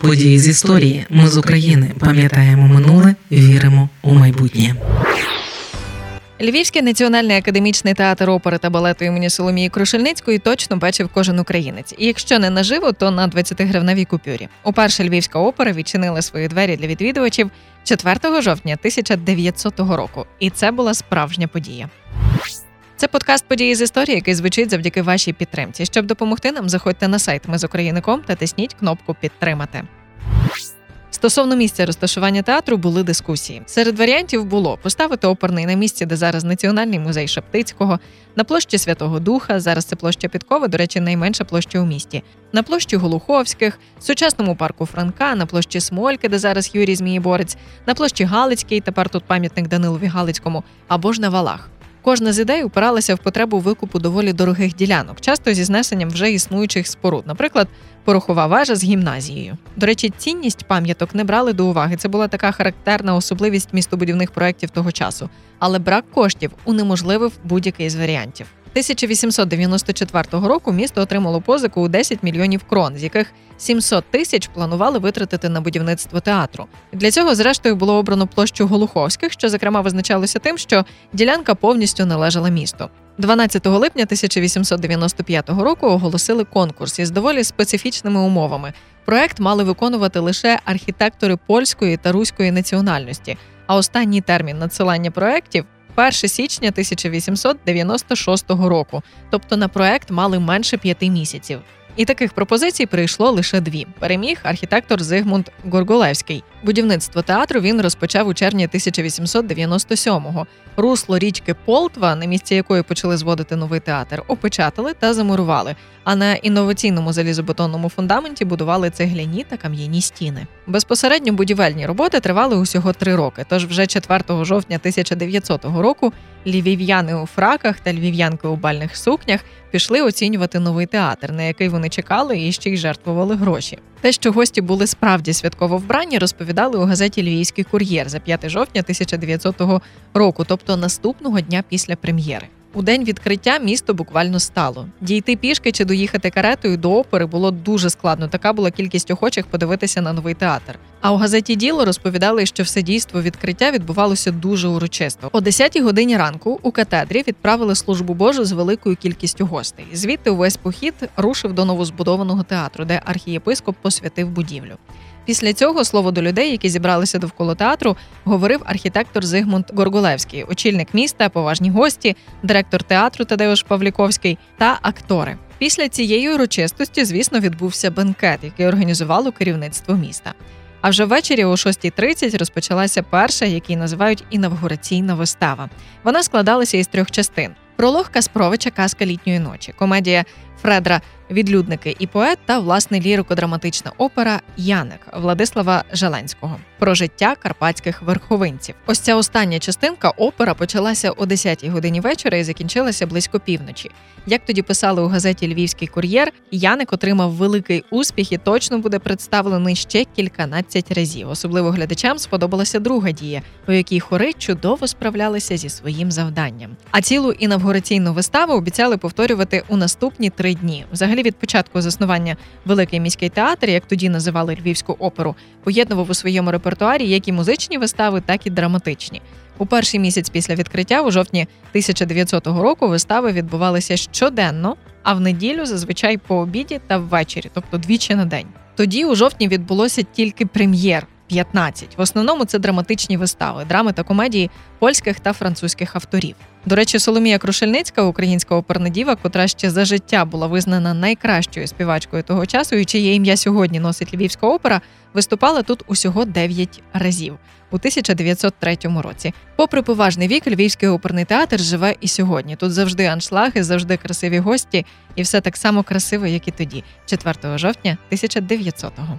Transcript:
Події з історії. Ми з України пам'ятаємо минуле, віримо у майбутнє. Львівський національний академічний театр опери та балету імені Соломії Крушельницької точно бачив кожен українець. І якщо не наживо, то на 20-гривневій купюрі. Уперше Львівська опера відчинила свої двері для відвідувачів 4 жовтня 1900 року. І це була справжня подія. Це подкаст події з історії, який звучить завдяки вашій підтримці. Щоб допомогти нам, заходьте на сайт Ми з України.ком та тисніть кнопку Підтримати. Стосовно місця розташування театру були дискусії. Серед варіантів було поставити оперний на місці, де зараз Національний музей Шептицького, на площі Святого Духа. Зараз це площа Підкова, до речі, найменша площа у місті, на площі Голуховських, сучасному парку Франка, на площі Смольки, де зараз Юрій Змієборець, на площі Галицькій, тепер тут пам'ятник Данилові Галицькому, або ж на валах. Кожна з ідей упиралася в потребу викупу доволі дорогих ділянок, часто зі знесенням вже існуючих споруд, наприклад, порохова вежа з гімназією. До речі, цінність пам'яток не брали до уваги. Це була така характерна особливість містобудівних проєктів того часу, але брак коштів унеможливив будь-який з варіантів. 1894 року місто отримало позику у 10 мільйонів крон, з яких 700 тисяч планували витратити на будівництво театру. Для цього, зрештою, було обрано площу Голуховських, що зокрема визначалося тим, що ділянка повністю належала місту. 12 липня 1895 року оголосили конкурс із доволі специфічними умовами. Проект мали виконувати лише архітектори польської та руської національності. А останній термін надсилання проєктів 1 січня 1896 року. Тобто на проект мали менше п'яти місяців. І таких пропозицій прийшло лише дві. Переміг архітектор Зигмунд Горголевський. Будівництво театру він розпочав у червні 1897-го. Русло річки Полтва, на місці якої почали зводити новий театр, опечатали та замурували. А на інноваційному залізобетонному фундаменті будували цегляні та кам'яні стіни. Безпосередньо будівельні роботи тривали усього три роки. Тож вже 4 жовтня 1900 року львів'яни у фраках та львів'янки у бальних сукнях пішли оцінювати новий театр, на який вони чекали і ще й жертвували гроші. Те, що гості були справді святково вбрані, розповідали у газеті Львівський кур'єр за 5 жовтня 1900 року, тобто наступного дня після прем'єри. У день відкриття місто буквально стало. Дійти пішки чи доїхати каретою до опери було дуже складно. Така була кількість охочих подивитися на новий театр. А у газеті Діло розповідали, що все дійство відкриття відбувалося дуже урочисто. О 10-й годині ранку у катедрі відправили службу Божу з великою кількістю гостей. Звідти увесь похід рушив до новозбудованого театру, де архієпископ посвятив будівлю. Після цього слово до людей, які зібралися довкола театру, говорив архітектор Зигмунд Горгулевський, очільник міста, поважні гості, директор театру Тадеуш Павліковський та актори. Після цієї урочистості, звісно, відбувся бенкет, який організувало керівництво міста. А вже ввечері о 6.30 розпочалася перша, який називають інавгураційна вистава. Вона складалася із трьох частин: пролог Каспровича Казка літньої ночі, комедія Фредра відлюдники і поет та власне лірико-драматична опера Яник Владислава Желенського про життя карпатських верховинців. Ось ця остання частинка опера почалася о 10-й годині вечора і закінчилася близько півночі. Як тоді писали у газеті Львівський кур'єр, Яник отримав великий успіх і точно буде представлений ще кільканадцять разів. Особливо глядачам сподобалася друга дія, у якій хори чудово справлялися зі своїм завданням. А цілу інавгураційну виставу обіцяли повторювати у наступні три дні. Взагалі, від початку заснування Великий міський театр, як тоді називали Львівську оперу, поєднував у своєму репертуарі як і музичні вистави, так і драматичні. У перший місяць після відкриття, у жовтні 1900 року, вистави відбувалися щоденно, а в неділю зазвичай по обіді та ввечері, тобто двічі на день. Тоді у жовтні відбулося тільки прем'єр. 15. В основному це драматичні вистави, драми та комедії польських та французьких авторів. До речі, Соломія Крушельницька, українська оперна діва, котра ще за життя була визнана найкращою співачкою того часу, і чиє ім'я сьогодні носить Львівська опера, виступала тут усього 9 разів у 1903 році. Попри поважний вік, Львівський оперний театр живе і сьогодні. Тут завжди аншлаги, завжди красиві гості, і все так само красиво, як і тоді, 4 жовтня 1900-го.